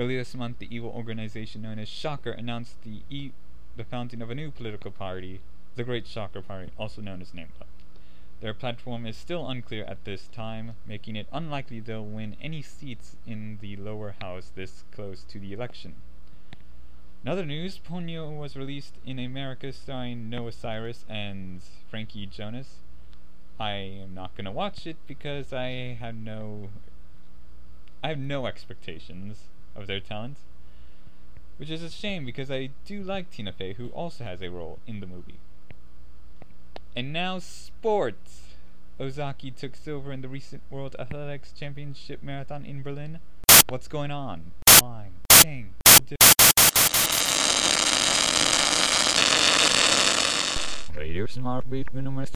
Earlier this month, the evil organization known as Shocker announced the e- the founding of a new political party, the Great Shocker Party, also known as NAMPA. Their platform is still unclear at this time, making it unlikely they'll win any seats in the lower house this close to the election. In other news, Ponyo was released in America starring Noah Cyrus and Frankie Jonas. I am not gonna watch it because I have no I have no expectations of their talent. Which is a shame because I do like Tina Fey, who also has a role in the movie. And now sports. Ozaki took silver in the recent World Athletics Championship marathon in Berlin. What's going on? Line, king, Radio Smart Beat